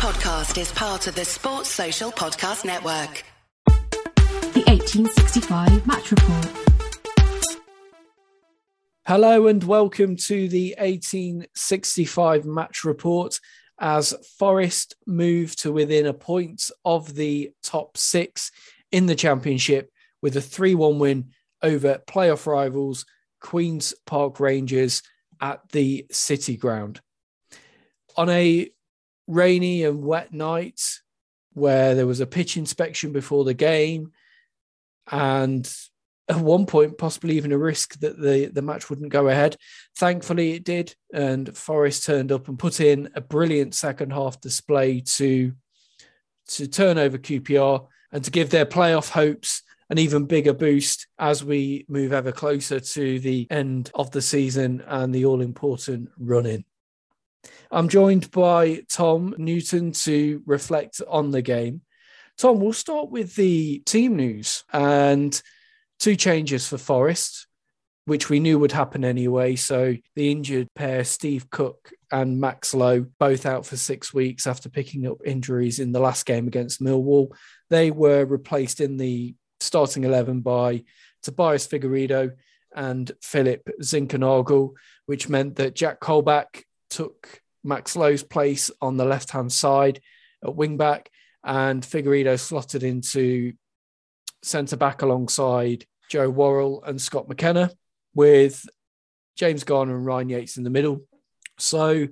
podcast is part of the Sports Social Podcast Network. The 1865 Match Report. Hello and welcome to the 1865 Match Report as Forest move to within a point of the top six in the Championship with a 3 1 win over playoff rivals Queen's Park Rangers at the City Ground. On a rainy and wet night where there was a pitch inspection before the game and at one point possibly even a risk that the, the match wouldn't go ahead. Thankfully it did and Forest turned up and put in a brilliant second half display to to turn over QPR and to give their playoff hopes an even bigger boost as we move ever closer to the end of the season and the all important run in. I'm joined by Tom Newton to reflect on the game. Tom, we'll start with the team news and two changes for Forest, which we knew would happen anyway. So the injured pair, Steve Cook and Max Lowe, both out for six weeks after picking up injuries in the last game against Millwall. They were replaced in the starting 11 by Tobias Figueiredo and Philip Zinckernagel, which meant that Jack Colback took Max Lowe's place on the left hand side at wing back, and Figueiredo slotted into centre back alongside Joe Worrall and Scott McKenna, with James Garner and Ryan Yates in the middle. So,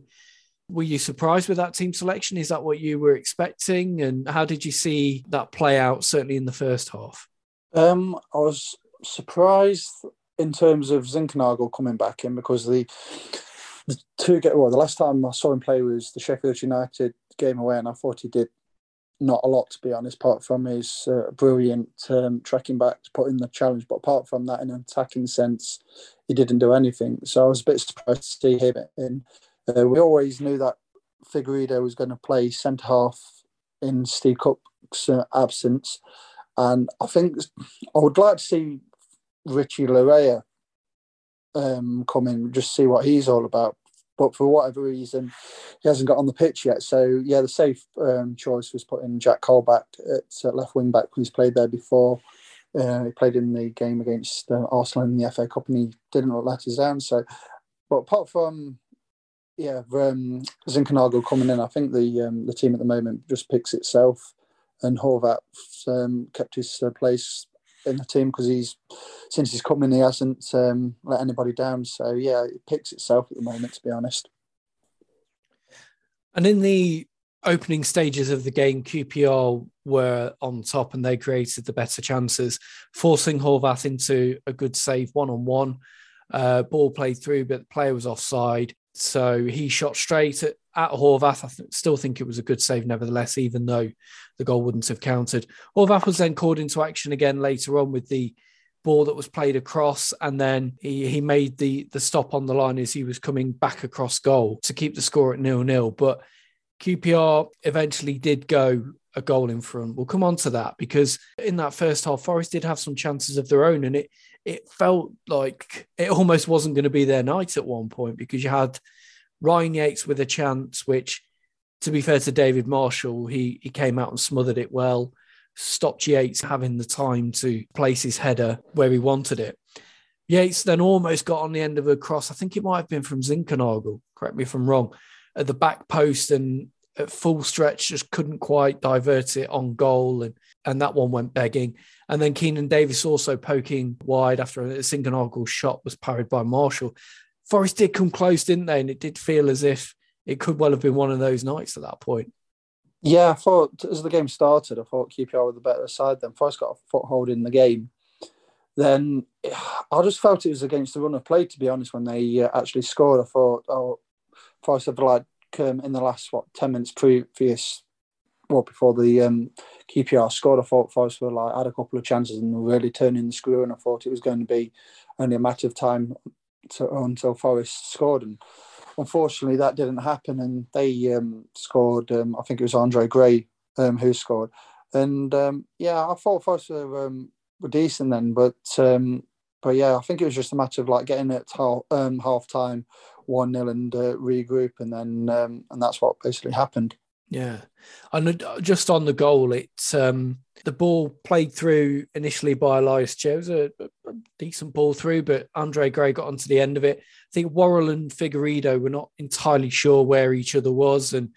were you surprised with that team selection? Is that what you were expecting? And how did you see that play out, certainly in the first half? Um, I was surprised in terms of Zinckernagel coming back in because the the two get well. The last time I saw him play was the Sheffield United game away, and I thought he did not a lot to be honest, apart from his uh, brilliant um, tracking back to put in the challenge. But apart from that, in an attacking sense, he didn't do anything. So I was a bit surprised to see him in. Uh, we always knew that Figueiredo was going to play centre half in Steve Cook's uh, absence. And I think I would like to see Richie Laryea um, come in, just see what he's all about. But for whatever reason, he hasn't got on the pitch yet. So yeah, the safe um, choice was putting Jack Colback at, left wing back. He's played there before. Uh, he played in the game against uh, Arsenal in the FA Cup, and he didn't let us down. So, but apart from yeah, um, Zinckernagel coming in, I think the um, the team at the moment just picks itself and Horvath um, kept his uh, place in the team because he's since he's come in, he hasn't um, let anybody down. So yeah, it picks itself at the moment, to be honest. And in the opening stages of the game, QPR were on top and they created the better chances, forcing Horvath into a good save one on one. Ball played through, but the player was offside. So he shot straight at, at Horvath. I th- still think it was a good save, nevertheless, even though the goal wouldn't have counted. Horvath was then called into action again later on with the ball that was played across, and then he, he made the the stop on the line as he was coming back across goal to keep the score at nil nil. But QPR eventually did go a goal in front. We'll come on to that because in that first half, Forest did have some chances of their own, and it it felt like it almost wasn't going to be their night at one point because you had Ryan Yates with a chance, which, to be fair to David Marshall, he he came out and smothered it well, stopped Yates having the time to place his header where he wanted it. Yates then almost got on the end of a cross. I think it might have been from Zinckernagel, correct me if I'm wrong, at the back post and at full stretch just couldn't quite divert it on goal and and that one went begging. And then Keinan Davis also poking wide after a Zinckernagel shot was parried by Marshall. Forest did come close, didn't they? And it did feel as if it could well have been one of those nights at that point. Yeah, I thought as the game started, I thought QPR were the better side. Then Forest got a foothold in the game. Then I just felt it was against the run of play. To be honest, when they uh, actually scored, I thought, oh, Forest have like um, in the last what ten minutes previous well before the um, QPR scored, I thought Forest were like had a couple of chances and were really turning the screw, and I thought it was going to be only a matter of time to, until Forest scored, and unfortunately that didn't happen, and they um, scored. Um, I think it was Andre Gray um, who scored, and um, yeah, I thought Forest were, um, were decent then, but but yeah, I think it was just a matter of like getting it half, half time, one 0 and uh, regroup, and then and that's what basically happened. Yeah, and just on the goal, it's um, the ball played through initially by Ilias Chair. It was a, a, decent ball through, but Andre Gray got onto the end of it. I think Worrall and Figueiredo were not entirely sure where each other was, and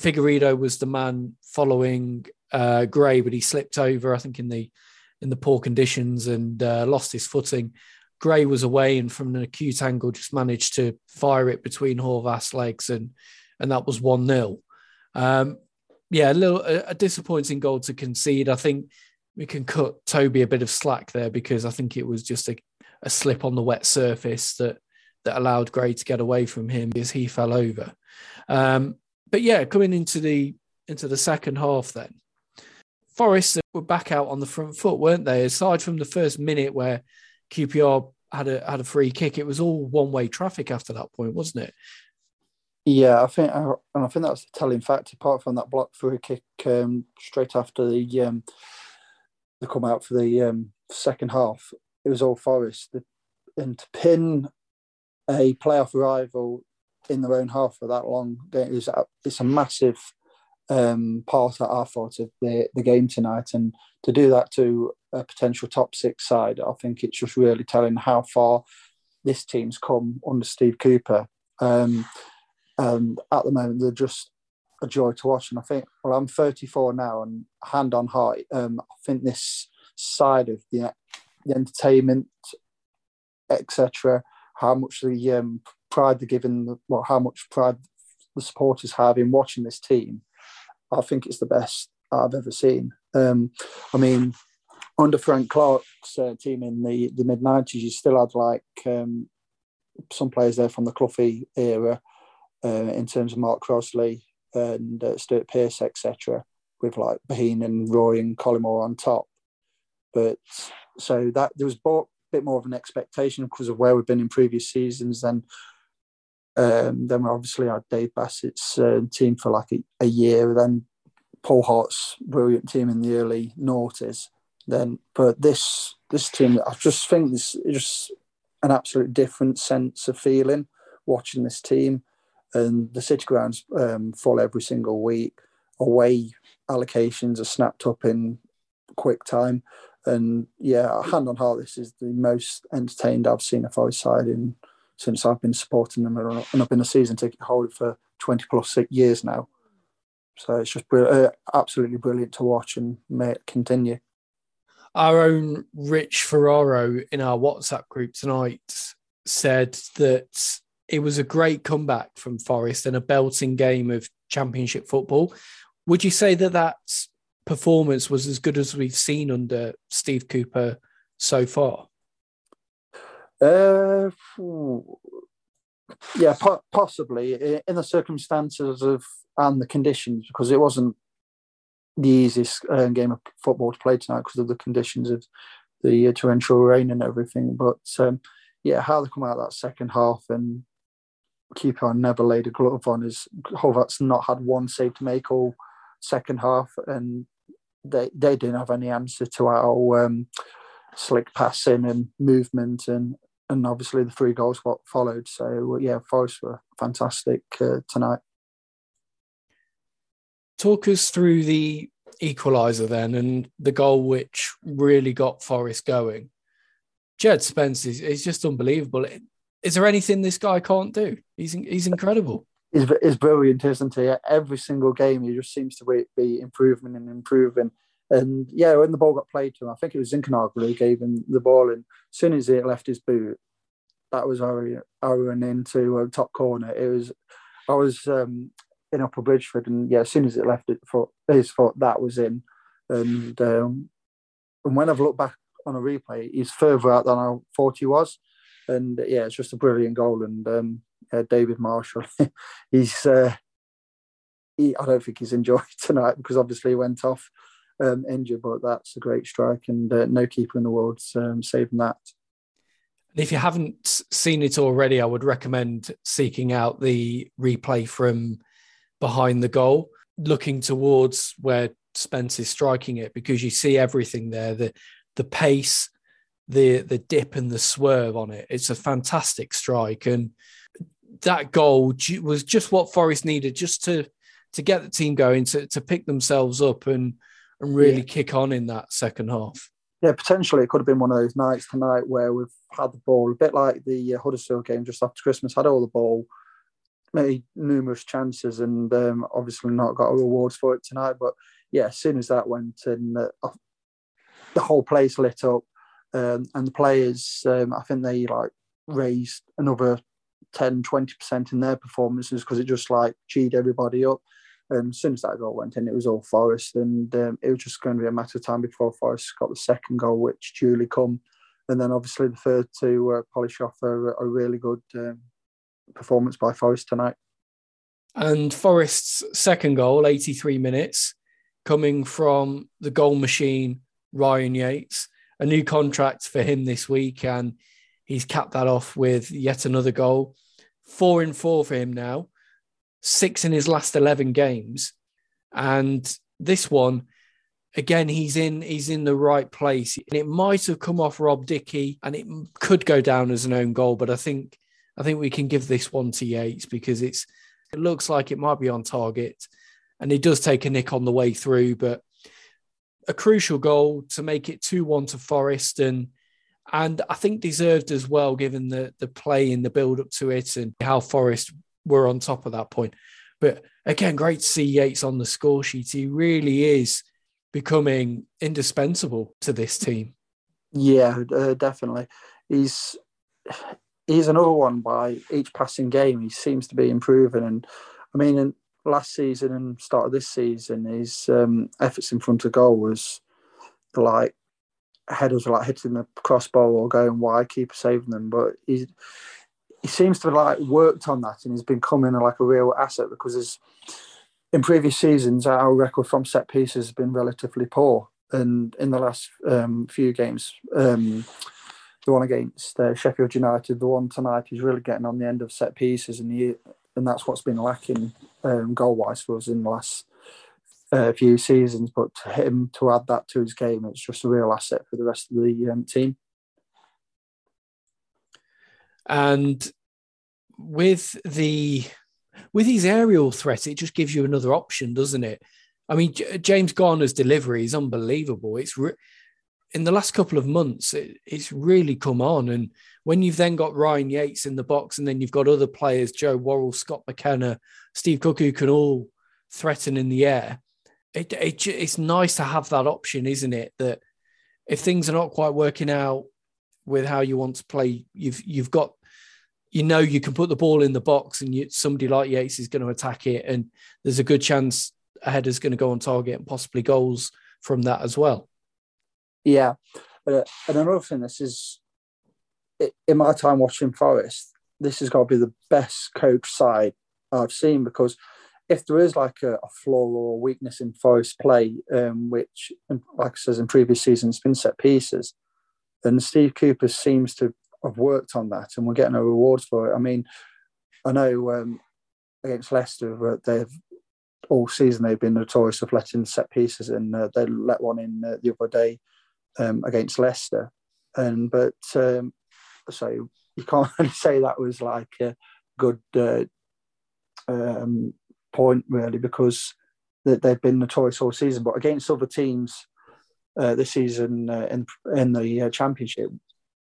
Figueiredo was the man following uh, Gray, but he slipped over. I think in the in the poor conditions and uh, lost his footing. Gray was away and from an acute angle just managed to fire it between Horvath's legs and and that was one 0 um, yeah, a little a, a, disappointing goal to concede. I think we can cut Toby a bit of slack there because I think it was just a, a slip on the wet surface that that allowed Gray to get away from him as he fell over. Um, but yeah, coming into the into the second half, then Forest were back out on the front foot, weren't they? Aside from the first minute where QPR had a had a free kick, it was all one way traffic after that point, wasn't it? Yeah, I think, and I think that's the telling fact. Apart from that block through kick um, straight after the um, the come out for the um, second half, it was all Forest. The, and to pin a playoff rival in their own half for that long, it's a, it's a massive um, part, I thought, of the, the game tonight. And to do that to a potential top six side, I think it's just really telling how far this team's come under Steve Cooper. Um, and at the moment, they're just a joy to watch. And I think, well, I'm 34 now, and hand on heart, um, I think this side of the, the entertainment, etc., how much the um, pride they're given, well, how much pride the supporters have in watching this team, I think it's the best I've ever seen. Um, I mean, under Frank Clark's uh, team in the, the mid 90s, you still had like um, some players there from the Cloughy era in terms of Mark Crossley and uh, Stuart Pearce, etc., with like Bohinen and Roy and Collymore on top. But so that there was a bit more of an expectation because of where we've been in previous seasons. Then, um, then we obviously had Dave Bassett's uh, team for like a, a, year. Then Paul Hart's brilliant team in the early noughties. Then, but this this team, I just think this is just an absolute different sense of feeling watching this team and the city grounds um, full every single week. Away allocations are snapped up in quick time, and yeah, hand on heart, this is the most entertained I've seen a Forest side in since I've been supporting them, and I've been a season ticket holder for twenty plus six years now. So it's just uh, absolutely brilliant to watch, and may it continue. Our own Rich Ferraro in our WhatsApp group tonight said that it was a great comeback from Forest and a belting game of Championship football. Would you say that that performance was as good as we've seen under Steve Cooper so far? Uh, yeah, po- possibly in the circumstances of and the conditions, because it wasn't the easiest uh, game of football to play tonight because of the conditions of the torrential rain and everything. But um, yeah, how they come out that second half and keeper never laid a glove on his Horvath's not had one save to make all second half, and they they didn't have any answer to our um, slick passing and movement, and and obviously the three goals what followed. So yeah, Forest were fantastic uh, tonight. Talk us through the equaliser then, and the goal which really got Forest going. Jed Spence is, is just unbelievable is there anything this guy can't do? He's he's incredible. He's, he's brilliant, isn't he? Every single game, he just seems to be improving and improving. And yeah, when the ball got played to him, I think it was Zinckernagel who gave him the ball, and as soon as it left his boot, that was our into a top corner. It was, I was um, in Upper Bridgford, and yeah, as soon as it left it for his foot, that was in. And um, and when I've looked back on a replay, he's further out than I thought he was and yeah, it's just a brilliant goal. And um, yeah, David Marshall, he's uh, he, I don't think he's enjoyed tonight because obviously he went off um, injured, but that's a great strike, and uh, no keeper in the world's um, saving that. And If you haven't seen it already, I would recommend seeking out the replay from behind the goal, looking towards where Spence is striking it, because you see everything there the the pace, the the dip and the swerve on it. It's a fantastic strike, and that goal was just what Forest needed, just to to get the team going, to to pick themselves up and and really Yeah. kick on in that second half. Yeah, potentially it could have been one of those nights tonight where we've had the ball, a bit like the uh, Huddersfield game just after Christmas, had all the ball, made numerous chances, and um, obviously not got rewards for it tonight. But yeah, as soon as that went and uh, the whole place lit up, um, and the players, um, I think they like raised another 10, 20% in their performances because it just like cheated everybody up. And as soon as that goal went in, it was all Forest, and um, it was just going to be a matter of time before Forest got the second goal, which duly come, and then obviously the third to uh, polish off a, a really good um, performance by Forest tonight. And Forest's second goal, 83 minutes, coming from the goal machine, Ryan Yates. A new contract for him this week, and he's capped that off with yet another goal. Four in four for him now, six in his last 11 games. And this one, again, he's in he's in the right place. And it might have come off Rob Dickie and it could go down as an own goal, but I think I think we can give this one to Yates because it's it looks like it might be on target, and he does take a nick on the way through, but a crucial goal to make it two one to Forest, and and I think deserved as well given the the play in the build up to it and how Forest were on top of that point. But again, great to see Yates on the score sheet. He really is becoming indispensable to this team. Yeah, uh, definitely. He's he's another one by each passing game. He seems to be improving, and I mean, in last season and start of this season, his um, efforts in front of goal was like headers like hitting the crossbar or going wide, keeper saving them. But he he seems to have like worked on that, and he's becoming like a real asset because his in previous seasons our record from set pieces has been relatively poor, and in the last um, few games. Um, the one against uh, Sheffield United, the one tonight, he's really getting on the end of set pieces, and he, and that's what's been lacking um, goal wise for us in the last uh, few seasons. But to him to add that to his game, it's just a real asset for the rest of the um, team. And with the with his aerial threat, it just gives you another option, doesn't it? I mean, J- James Garner's delivery is unbelievable. It's re- in the last couple of months, it, it's really come on. And when you've then got Ryan Yates in the box, and then you've got other players, Joe Worrall, Scott McKenna, Steve Cook, who can all threaten in the air, it, it it's nice to have that option, isn't it? That if things are not quite working out with how you want to play, you've you've got you know you can put the ball in the box and you, somebody like Yates is going to attack it, and there's a good chance a header's going to go on target and possibly goals from that as well. Yeah, uh, and another thing, this is in my time watching Forest, this has got to be the best coach side I've seen because if there is like a, a flaw or a weakness in Forest play, um, which, like I says in previous seasons, been set pieces, then Steve Cooper seems to have worked on that, and we're getting a reward for it. I mean, I know um, against Leicester, uh, they've all season they've been notorious of letting set pieces, and uh, they let one in uh, the other day um, against Leicester. And but um, so you can't really say that was like a good uh, um, point really because they, they've been notorious all season. But against other teams uh, this season uh, in in the uh, championship,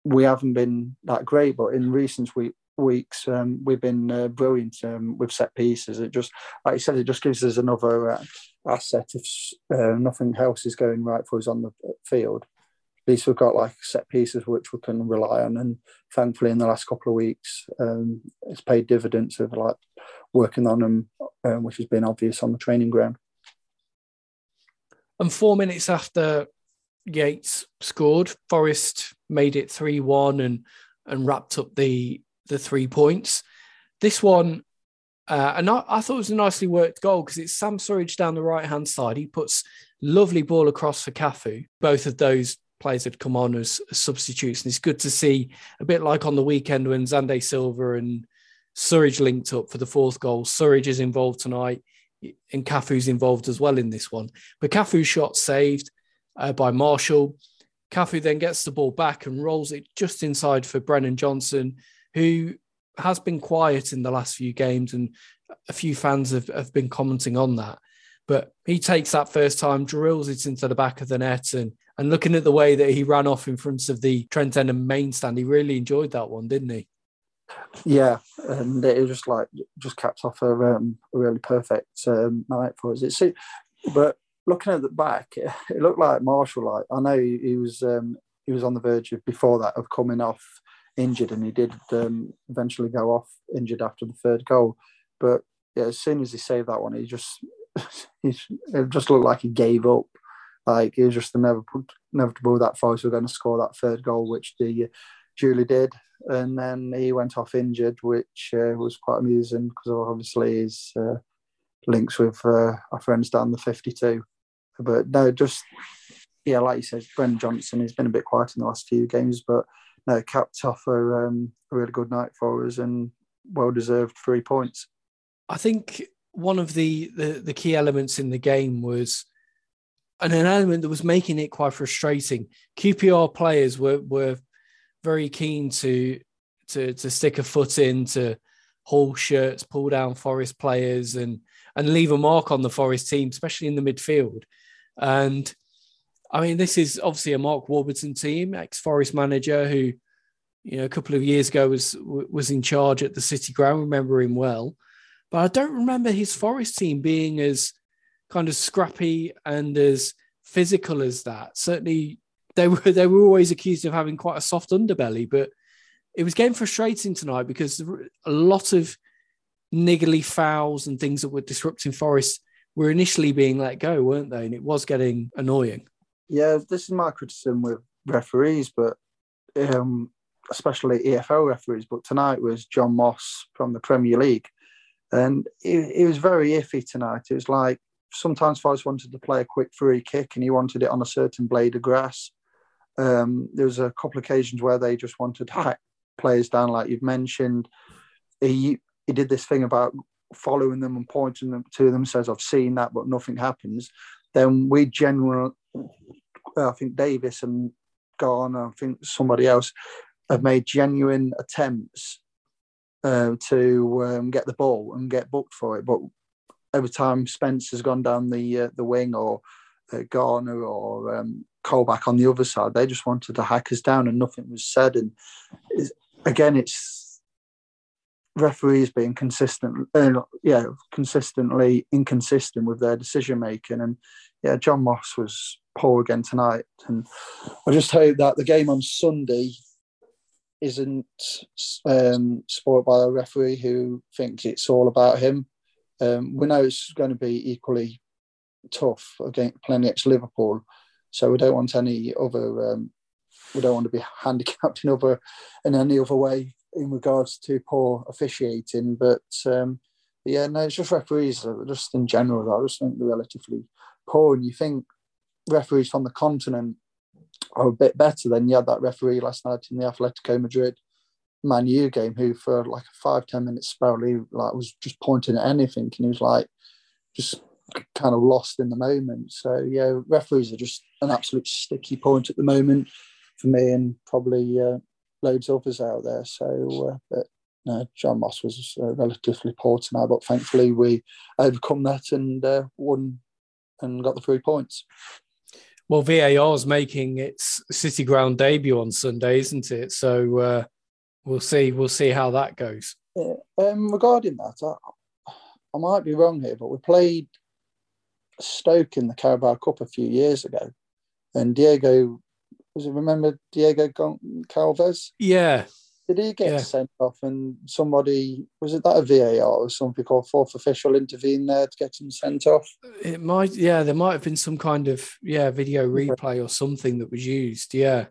we haven't been that great. But in recent week, weeks, um, we've been uh, brilliant um, with set pieces. It just, like you said, it just gives us another uh, asset if uh, nothing else is going right for us on the field. Least we've got like set pieces which we can rely on, and thankfully in the last couple of weeks, um, it's paid dividends of like working on them, um, which has been obvious on the training ground. And four minutes after Yates scored, Forest made it three one and and wrapped up the the three points. This one, uh, and I, I thought it was a nicely worked goal because it's Sam Surridge down the right hand side. He puts lovely ball across for Cafu. Both of those players had come on as, substitutes, and it's good to see a bit like on the weekend when Xande Silva and Surridge linked up for the fourth goal. Surridge is involved tonight, and Cafu's involved as well in this one. But Cafu's shot saved uh, by Marshall. Cafu then gets the ball back and rolls it just inside for Brennan Johnson, who has been quiet in the last few games and a few fans have, have been commenting on that. But he takes that first time, drills it into the back of the net, and and looking at the way that he ran off in front of the Trent End and main stand, he really enjoyed that one, didn't he? Yeah, and it just like just capped off a, um, a really perfect um, night for us. It's but looking at the back, it, looked like Marshall. Like I know he, he was um, he was on the verge of before that of coming off injured, and he did um, eventually go off injured after the third goal. But yeah, as soon as he saved that one, he just it just looked like he gave up. Like he was just inevitable, inevitable that Forest were going to score that third goal, which the Julie did, and then he went off injured, which uh, was quite amusing because obviously his uh, links with uh, our friends down the 52. But no, just yeah, like you said, Brennan Johnson has been a bit quiet in the last few games, but no, capped off a, um, a really good night for us and well deserved three points. I think one of the, the, the key elements in the game was and an element that was making it quite frustrating. QPR players were were very keen to to to stick a foot in to haul shirts, pull down Forest players, and and leave a mark on the Forest team, especially in the midfield. And I mean, this is obviously a Mark Warburton team, ex-Forest manager, who you know a couple of years ago was was in charge at the City Ground. Remember him well, but I don't remember his Forest team being as kind of scrappy and as physical as that. Certainly, they were they were always accused of having quite a soft underbelly, but it was getting frustrating tonight because a lot of niggly fouls and things that were disrupting Forest were initially being let go, weren't they? And it was getting annoying. Yeah, this is my criticism with referees, but um, especially EFL referees. But tonight was John Moss from the Premier League, and it, it was very iffy tonight. It was like sometimes Forest wanted to play a quick free kick, and he wanted it on a certain blade of grass. Um, there was a couple of occasions where they just wanted to hack players down, like you've mentioned. He he did this thing about following them and pointing them to them, says I've seen that, but nothing happens. Then we generally, I think Davis and Garner, I think somebody else, have made genuine attempts uh, to um, get the ball and get booked for it, but every time Spence has gone down the uh, the wing or uh, Garner or um, Colback on the other side, they just wanted to hack us down and nothing was said. And it's, again, it's referees being consistent, uh, yeah, consistently inconsistent with their decision making. And yeah, John Moss was poor again tonight. And I just hope that the game on Sunday isn't um, spoiled by a referee who thinks it's all about him um, we know it's going to be equally tough against playing against Liverpool, so we don't want any other. Um, we don't want to be handicapped in other in any other way in regards to poor officiating. But um, yeah, no, it's just referees. Just in general, I just think they're relatively poor. And you think referees from the continent are a bit better than you had that referee last night in the Atletico Madrid Man U game who for like a five ten minute spell he like was just pointing at anything and he was like just kind of lost in the moment. So yeah, referees are just an absolute sticky point at the moment for me and probably uh, loads of others out there. So uh, but no, John Moss was uh, relatively poor tonight, but thankfully we overcome that and uh, won and got the three points. Well, VAR is making its City Ground debut on Sunday, isn't it? So uh, we'll see. We'll see how that goes. Yeah. Um, regarding that, I, I might be wrong here, but we played Stoke in the Carabao Cup a few years ago, and Diego was it remember Diego Galvez? Yeah. Did he get yeah. sent off and somebody was it that a VAR or something called fourth official intervened there to get him sent off? It might yeah, there might have been some kind of yeah video replay or something that was used. Yeah.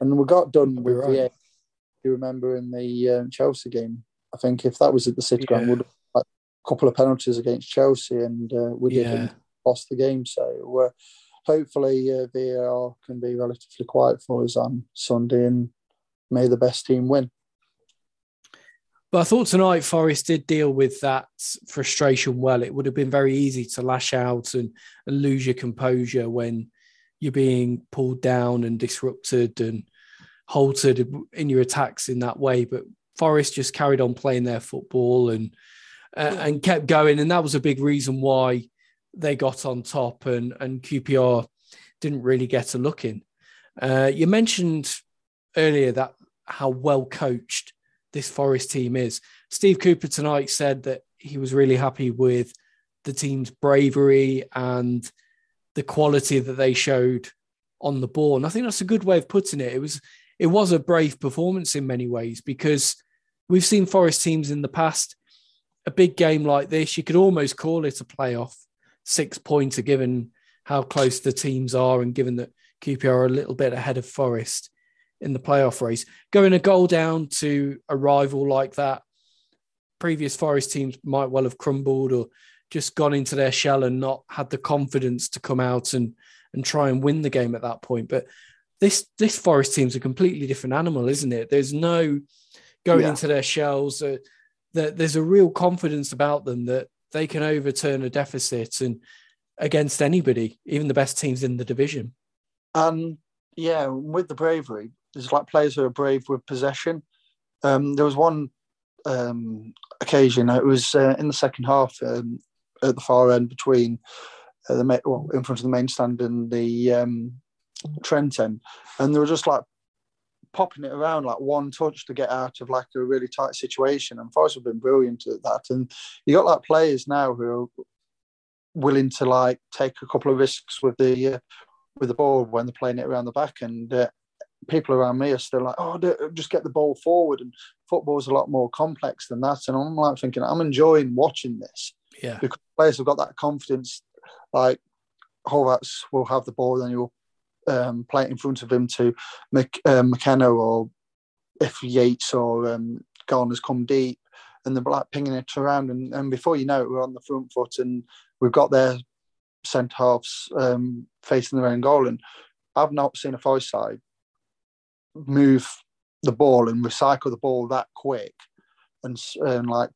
And we got done with right. VAR you remember in the um, Chelsea game. I think if that was at the City yeah. Ground, would have a couple of penalties against Chelsea, and uh, we didn't lost the game. So uh, hopefully, uh, VAR can be relatively quiet for us on Sunday, and may the best team win. But I thought tonight Forest did deal with that frustration well. It would have been very easy to lash out and, and lose your composure when you're being pulled down and disrupted and halted in your attacks in that way. But Forest just carried on playing their football and uh, and kept going. And that was a big reason why they got on top and, and QPR didn't really get a look in. Uh, you mentioned earlier that how well coached this Forest team is. Steve Cooper tonight said that he was really happy with the team's bravery and the quality that they showed on the ball. And I think that's a good way of putting it. It was it was a brave performance in many ways because we've seen Forest teams in the past. A big game like this, you could almost call it a playoff six pointer, given how close the teams are and given that QPR are a little bit ahead of Forest in the playoff race. Going a goal down to a rival like that, previous Forest teams might well have crumbled or just gone into their shell and not had the confidence to come out and and try and win the game at that point. But this this Forest team's a completely different animal, isn't it? There's no going yeah. into their shells. Uh, that there's a real confidence about them that they can overturn a deficit and against anybody, even the best teams in the division. And yeah, with the bravery, there's like players who are brave with possession. Um, there was one um, occasion, it was uh, in the second half um, at the far end between uh, the well, in front of the main stand and the um, Trent end, and they were just like popping it around like one touch to get out of like a really tight situation. And Forest have been brilliant at that. And you got like players now who are willing to like take a couple of risks with the uh, with the ball when they're playing it around the back. And uh, people around me are still like, oh, just get the ball forward. And football's a lot more complex than that. And I'm like thinking, I'm enjoying watching this. Yeah. Because players have got that confidence. Like Horvath's will have the ball, then you'll um, play it in front of him to Mc, uh, McKenna or if Yates or um, Garner's come deep and they're like pinging it around. And, and before you know it, we're on the front foot and we've got their centre halves um, facing their own goal. And I've not seen a five side move the ball and recycle the ball that quick and, and like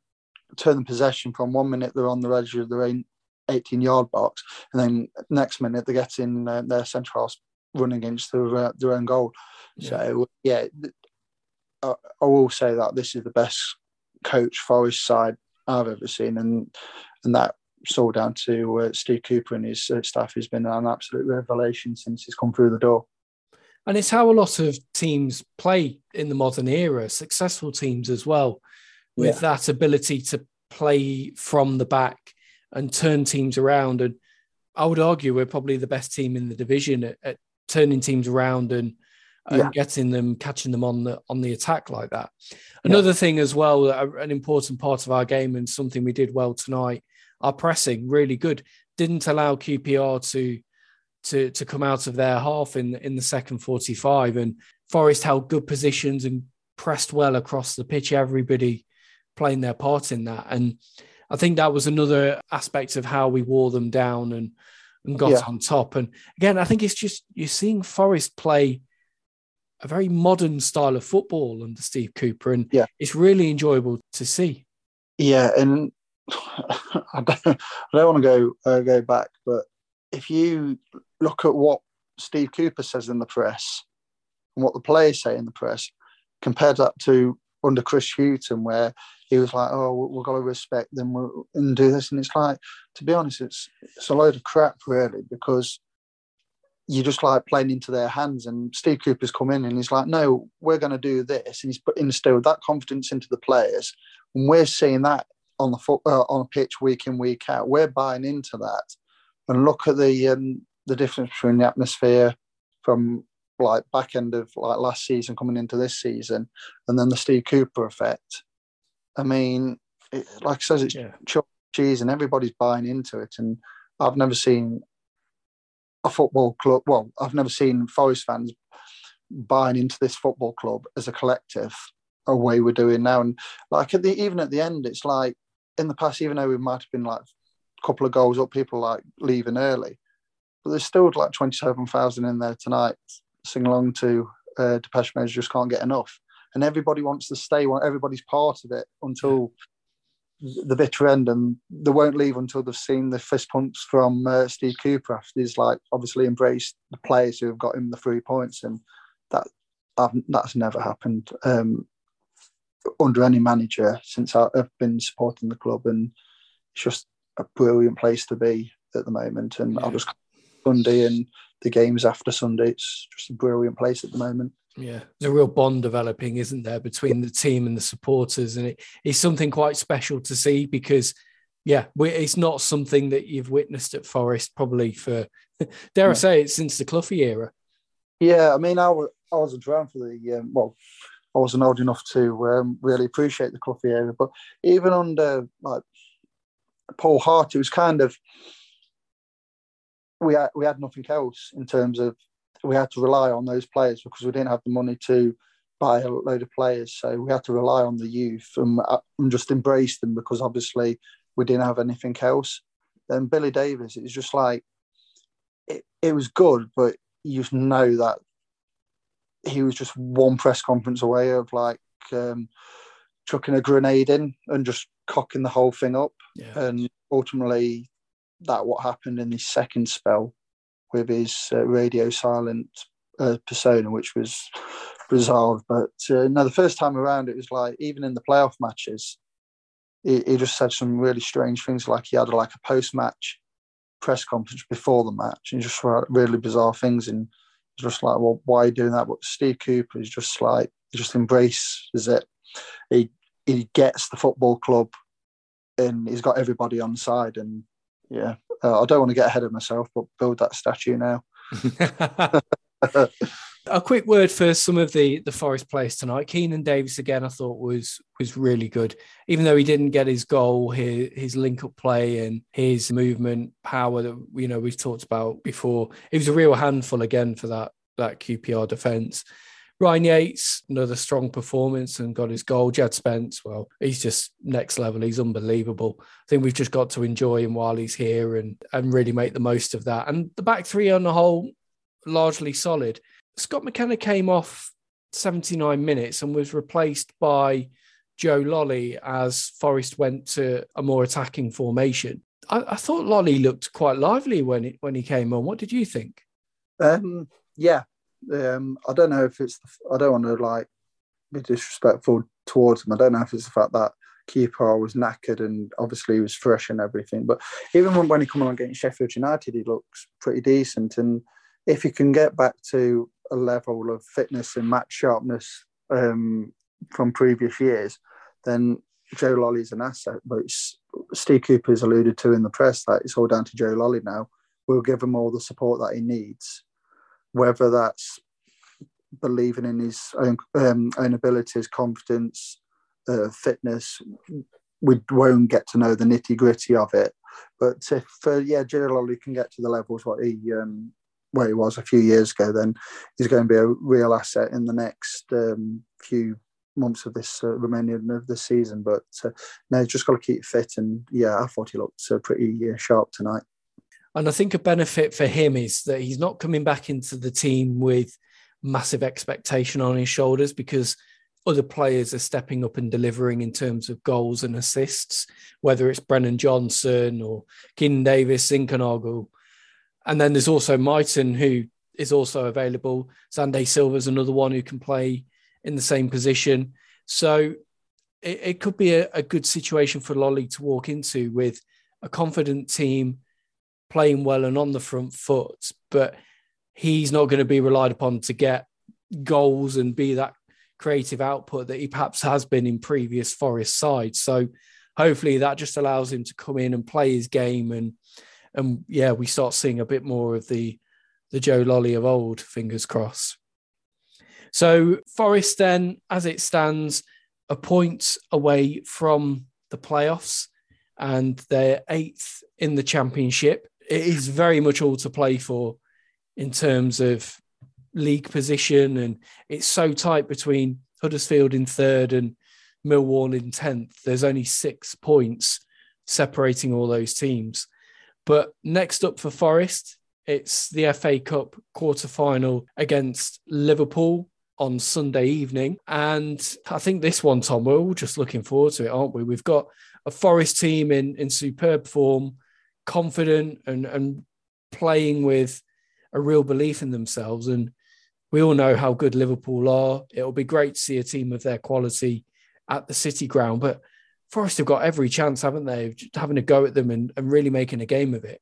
turn the possession from one minute they're on the edge of their 18 yard box and then next minute they're getting uh, their central half run against their, uh, their own goal. Yeah. So yeah, I, I, will say that this is the best coach Forest side I've ever seen, and and that all down to uh, Steve Cooper and his uh, staff. Has been an absolute revelation since he's come through the door. And it's how a lot of teams play in the modern era, successful teams as well, with yeah. that ability to play from the back and turn teams around. And I would argue we're probably the best team in the division at, at turning teams around and, and yeah. getting them, catching them on the on the attack like that. Another yeah. thing as well, an important part of our game and something we did well tonight, our pressing really good. Didn't allow QPR to to to come out of their half in in the second 45 and Forest held good positions and pressed well across the pitch everybody playing their part in that and I think that was another aspect of how we wore them down and and got yeah. on top. And again, I think it's just you're seeing Forest play a very modern style of football under Steve Cooper, and yeah. it's really enjoyable to see. Yeah, and I don't, I don't want to go uh, go back, but if you look at what Steve Cooper says in the press and what the players say in the press, compared that to under Chris Hughton, where he was like, "Oh, we've got to respect them and do this," and it's like, to be honest, it's it's a load of crap, really, because you just like playing into their hands. And Steve Cooper's come in and he's like, "No, we're going to do this," and he's put instilled that confidence into the players, and we're seeing that on the uh, on a pitch week in week out. We're buying into that, and look at the um, the difference between the atmosphere from like back end of like last season coming into this season, and then the Steve Cooper effect. I mean, it, like I says, it's yeah. cheese, and everybody's buying into it. And I've never seen a football club. Well, I've never seen Forest fans buying into this football club as a collective, a way we're doing now. And like at the even at the end, it's like in the past, even though we might have been like a couple of goals up, people like leaving early, but there's still like twenty seven thousand in there tonight sing along to uh, Depeche Mode just can't get enough, and everybody wants to stay. Everybody's part of it until the bitter end, and they won't leave until they've seen the fist pumps from uh, Steve Cooper after he's like obviously embraced the players who have got him the three points, and that I've, that's never happened. Um, under any manager since I've been supporting the club, and it's just a brilliant place to be at the moment. And yeah. I was Sunday and the games after Sunday. It's just a brilliant place at the moment. Yeah, there's a real bond developing, isn't there, between the team and the supporters, and it, it's something quite special to see because, yeah, it's not something that you've witnessed at Forest probably for, dare I say, it since the Cloughie era. Yeah, I mean, I, was, I wasn't around for the um, well, I wasn't old enough to um, really appreciate the Cloughie era, but even under like Paul Hart, it was kind of we had we had nothing else in terms of we had to rely on those players because we didn't have the money to buy a load of players. So we had to rely on the youth and, uh, and just embrace them because obviously we didn't have anything else. Then Billy Davies, it was just like it, it was good, but you just know that he was just one press conference away of like um, chucking a grenade in and just cocking the whole thing up. Yeah. And ultimately, that what happened in his second spell with his uh, radio silent uh, persona, which was resolved. But uh, no, the first time around, it was like even in the playoff matches, he, he just said some really strange things. Like he had like a post match press conference before the match, and just really bizarre things. And just like, well, why are you doing that? But Steve Cooper is just like he just embraces it. He he gets the football club, and he's got everybody on side, and yeah, uh, I don't want to get ahead of myself, but build that statue now. a quick word for some of the the Forest players tonight. Keinan Davis again, I thought was was really good. Even though he didn't get his goal, his, his link up play and his movement power that you know we've talked about before, it was a real handful again for that that QPR defence. Ryan Yates, another strong performance and got his goal. Jed Spence, well, he's just next level. He's unbelievable. I think we've just got to enjoy him while he's here and, and really make the most of that. And the back three on the whole, largely solid. Scott McKenna came off 79 minutes and was replaced by Joe Lolley as Forest went to a more attacking formation. I, I thought Lolley looked quite lively when it, when he came on. What did you think? Um, yeah, um, I don't know if it's. I don't want to like be disrespectful towards him. I don't know if it's the fact that keeper was knackered and obviously he was fresh and everything. But even when, when he come on against Sheffield United, he looks pretty decent. And if he can get back to a level of fitness and match sharpness um, from previous years, then Joe Lolley's an asset. But Steve Cooper's alluded to in the press that it's all down to Joe Lolley now. We'll give him all the support that he needs whether that's believing in his own, um, own abilities, confidence, uh, fitness, we won't get to know the nitty gritty of it. But if uh, yeah, Lolley can get to the levels what he um, where he was a few years ago, then he's going to be a real asset in the next um, few months of this uh, remaining of the season. But uh, no, just got to keep fit. And yeah, I thought he looked uh, pretty uh, sharp tonight. And I think a benefit for him is that he's not coming back into the team with massive expectation on his shoulders because other players are stepping up and delivering in terms of goals and assists, whether it's Brennan Johnson or Keinan Davis, Zinckernagel. And then there's also Mighten, who is also available. Xande Silva's another one who can play in the same position. So it, it could be a, a good situation for Lolley to walk into with a confident team playing well and on the front foot, but he's not going to be relied upon to get goals and be that creative output that he perhaps has been in previous Forest sides. So hopefully that just allows him to come in and play his game and and yeah, we start seeing a bit more of the the Joe Lolley of old, fingers crossed. So Forest then, as it stands, a point away from the playoffs and they're eighth in the championship it is very much all to play for in terms of league position, and it's so tight between Huddersfield in third and Millwall in tenth. There's only six points separating all those teams. But next up for Forest, it's the FA Cup quarter final against Liverpool on Sunday evening. And I think this one, Tom, we're all just looking forward to it, aren't we? We've got a Forest team in, in superb form confident and, and playing with a real belief in themselves. And we all know how good Liverpool are. It'll be great to see a team of their quality at the City ground. But Forest have got every chance, haven't they, having a go at them and, and really making a game of it.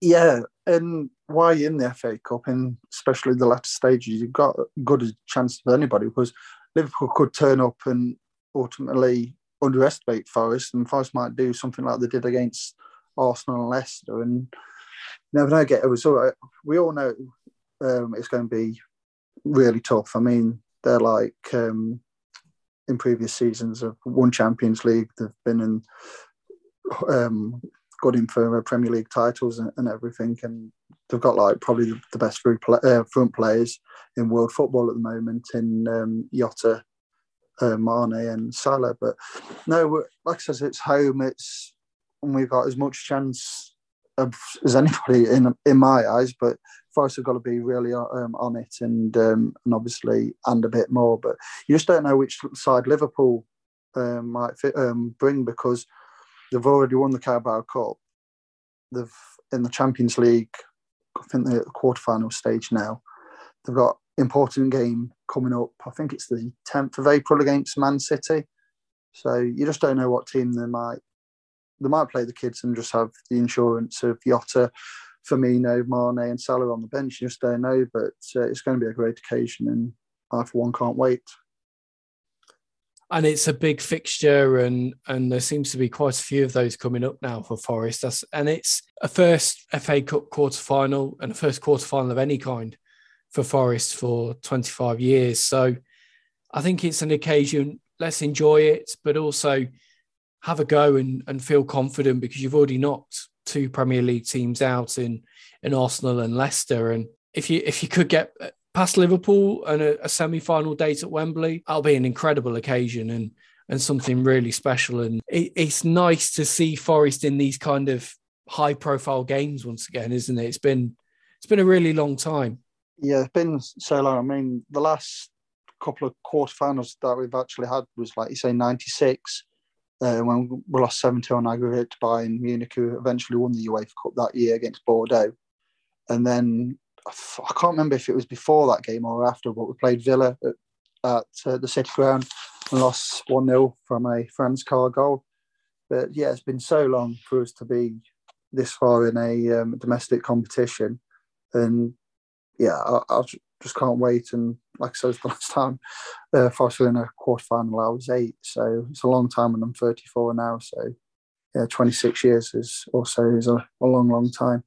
Yeah, and why in the FA Cup, and especially the latter stages, you've got a good chance of anybody because Liverpool could turn up and ultimately underestimate Forest, and Forest might do something like they did against Arsenal and Leicester, and never know get a result. We all know um, it's going to be really tough. I mean, they're like um, in previous seasons of won Champions League. They've been in um, got in for Premier League titles and, and, everything, and they've got like probably the best front, play, uh, front players in world football at the moment in um, Jota, uh, Mane, and Salah. But no, like I said, it's home. It's and we've got as much chance of, as anybody in in my eyes. But Forest have got to be really um, on it and um, and obviously and a bit more. But you just don't know which side Liverpool um, might fit, um, bring because they've already won the Carabao Cup. They've in the Champions League. I think they're at the quarterfinal stage now. They've got important game coming up. I think it's the 10th of April against Man City. So you just don't know what team they might they might play the kids and just have the insurance of Jota, Firmino, Mane, and Salah on the bench. You just don't know, but uh, it's going to be a great occasion, and I for one can't wait. And it's a big fixture, and and there seems to be quite a few of those coming up now for Forest. That's, and it's a first FA Cup quarter final and a first quarter final of any kind for Forest for 25 years. So I think it's an occasion. Let's enjoy it, but also have a go and, and feel confident because you've already knocked two Premier League teams out in in Arsenal and Leicester. And if you if you could get uh, past Liverpool and a, a semi final date at Wembley, that'll be an incredible occasion and and something really special. And it, it's nice to see Forest in these kind of high profile games once again, isn't it? It's been it's been a really long time. Yeah, it's been so long. I mean, the last couple of quarterfinals that we've actually had was like you say, ninety six uh, when we lost 7 2 on aggregate to Bayern Munich, who eventually won the UEFA Cup that year against Bordeaux. And then I can't remember if it was before that game or after, but we played Villa at, at uh, the City Ground and lost 1 0 from a Franz Carr goal. But yeah, it's been so long for us to be this far in a um, domestic competition. And yeah, I, I, just can't wait. And like I said, the last time uh, Forest were in a quarter final, I was eight. So it's a long time, and I'm 34 now. So yeah, 26 years is also is a, a long, long time.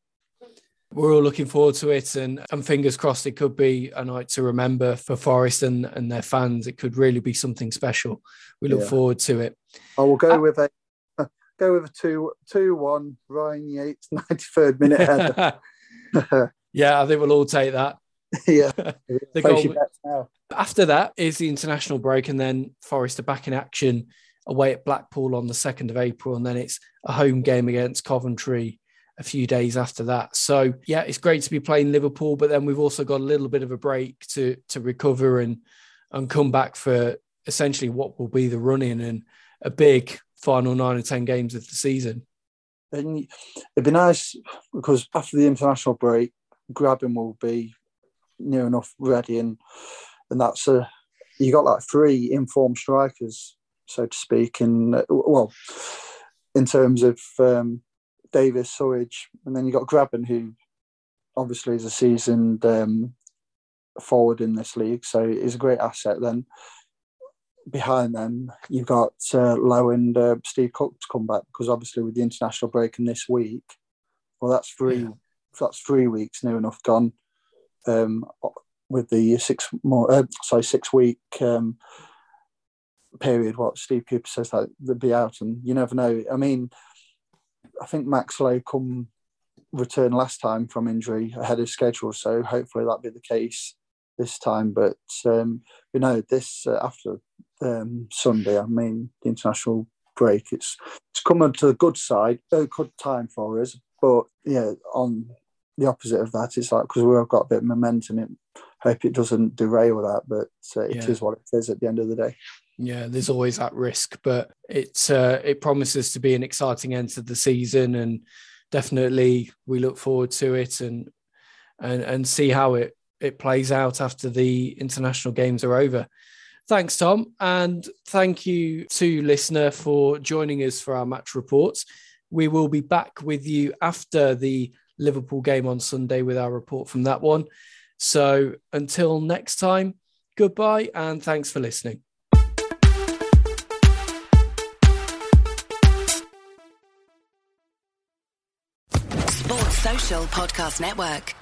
We're all looking forward to it, and, and fingers crossed it could be a night to remember for Forest and, and their fans. It could really be something special. We look yeah. forward to it. I will go uh, with a go with a two two one Ryan Yates 93rd minute header. yeah, I think we'll all take that. yeah. the goal. After that is the international break, and then Forest are back in action away at Blackpool on the 2nd of April, and then it's a home game against Coventry a few days after that. So yeah, it's great to be playing Liverpool, but then we've also got a little bit of a break to to recover and and come back for essentially what will be the run in and a big final nine or ten games of the season. And it'd be nice because after the international break, Grabban will be near enough ready, and and that's a you got like three informed strikers, so to speak, and uh, well, in terms of um, Davis, Surridge, and then you got Grabban, who obviously is a seasoned um, forward in this league, so he's a great asset. Then behind them, you've got uh, Lowe and uh, Steve Cook to come back because obviously with the international break in this week, well, that's three. Yeah. That's three weeks near enough gone um, with the six more, uh, sorry, six week um, period. What Steve Cooper says that they'll be out, and you never know. I mean, I think Max Lowe come return last time from injury ahead of schedule, so hopefully that'll be the case this time. But um, you know, this uh, after um, Sunday, I mean, the international break, it's it's coming to the good side, a good time for us. But yeah, on the opposite of that. It's like because we've got a bit of momentum. It, hope it doesn't derail that, but uh, it yeah. is what it is at the end of the day. Yeah, there's always that risk, but it uh, it promises to be an exciting end to the season, and definitely we look forward to it and and and see how it it plays out after the international games are over. Thanks, Tom. And thank you to listener for joining us for our match reports. We will be back with you after the Liverpool game on Sunday with our report from that one. So until next time, goodbye and thanks for listening. Sports Social Podcast Network.